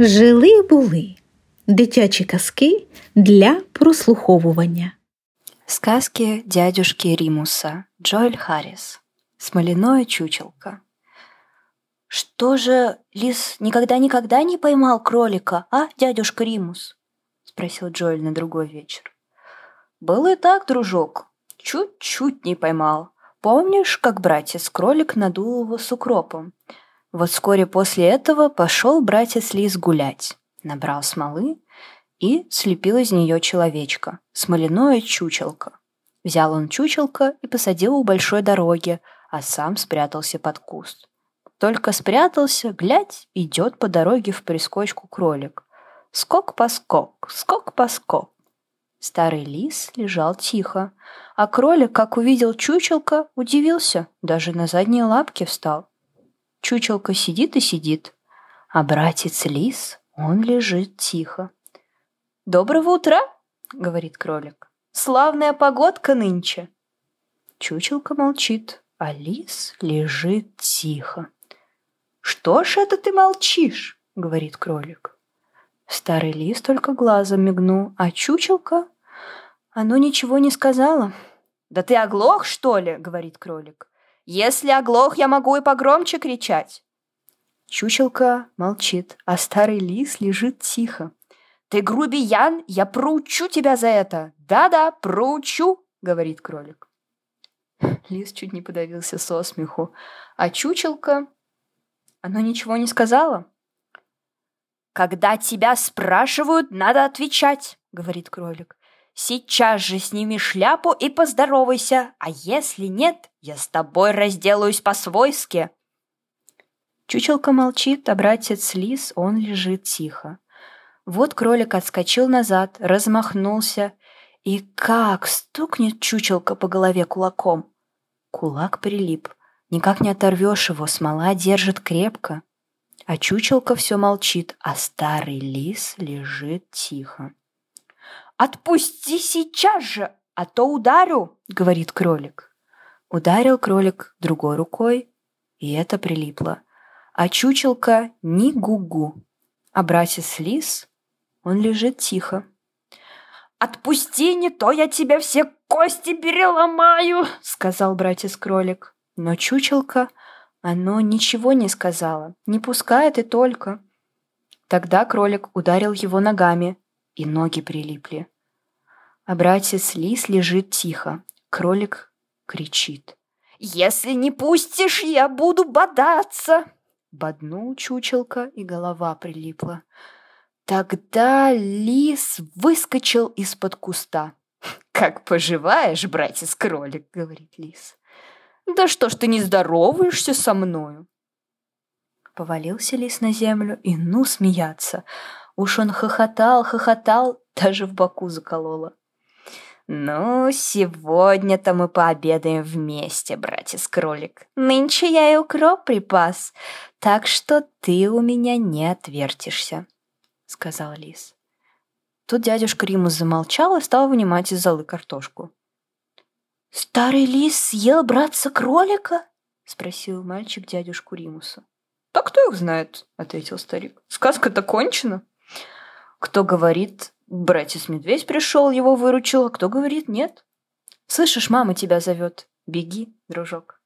Жили були дитячі казки для прослуховування. Сказки дядюшки Римуса. Джоэль Харрис. Смоляное чучелко. «Что же, лис никогда-никогда не поймал кролика, а, дядюшка Римус?» — спросил Джоэль на другой вечер. «Было и так, дружок. Чуть-чуть не поймал. Помнишь, как братец-кролик надул его с укропом? Вот вскоре после этого пошел братец Лис гулять. Набрал смолы и слепил из нее человечка, смоляное чучелко. Взял он чучелко и посадил у большой дороги, а сам спрятался под куст. Только спрятался, глядь, идет по дороге в прискочку кролик. Скок по скок, скок по скок. Старый лис лежал тихо, а кролик, как увидел чучелка, удивился, даже на задние лапки встал. Чучелка сидит и сидит, а братец лис, он лежит тихо. «Доброго утра!» — говорит кролик. «Славная погодка нынче!» Чучелка молчит, а лис лежит тихо. «Что ж это ты молчишь?» — говорит кролик. Старый лис только глазом мигнул, а чучелка... Оно ничего не сказала. «Да ты оглох, что ли?» — говорит кролик. «Если оглох, я могу и погромче кричать». Чучелка молчит, а старый лис лежит тихо. «Ты грубиян, я проучу тебя за это! Да-да, проучу!» — говорит кролик. Лис чуть не подавился со смеху, а чучелка... Оно ничего не сказала. «Когда тебя спрашивают, надо отвечать», — говорит кролик. «Сейчас же сними шляпу и поздоровайся, а если нет, я с тобой разделаюсь по-свойски». Чучелка молчит, а братец Лис, он лежит тихо. Вот кролик отскочил назад, размахнулся, и как стукнет чучелка по голове кулаком. Кулак прилип, никак не оторвешь его, смола держит крепко. А чучелка все молчит, а старый лис лежит тихо. «Отпусти сейчас же, а то ударю!» — говорит кролик. Ударил кролик другой рукой, и это прилипло. А чучелка ни гугу. А братец лис, он лежит тихо. «Отпусти, не то я тебе все кости переломаю!» — сказал братец кролик. Но чучелка оно ничего не сказала, не пускает и только. Тогда кролик ударил его ногами, и ноги прилипли. А братец Лис лежит тихо. Кролик кричит. «Если не пустишь, я буду бодаться!» Боднул чучелка, и голова прилипла. Тогда лис выскочил из-под куста. «Как поживаешь, братец-кролик?» — говорит лис. Да что ж ты не здороваешься со мною? Повалился лис на землю и ну смеяться. Уж он хохотал, хохотал, даже в боку закололо. «Ну, сегодня-то мы пообедаем вместе, братец-кролик. Нынче я и укроп припас, так что ты у меня не отвертишься», — сказал лис. Тут дядюшка Римус замолчал и стал вынимать из золы картошку. «Старый лис съел братца-кролика?» — спросил мальчик дядюшку Римуса. «Да кто их знает?» — ответил старик. «Сказка-то кончена». Кто говорит, братец-медведь пришел, его выручил, а кто говорит, нет. «Слышишь, мама тебя зовет. Беги, дружок».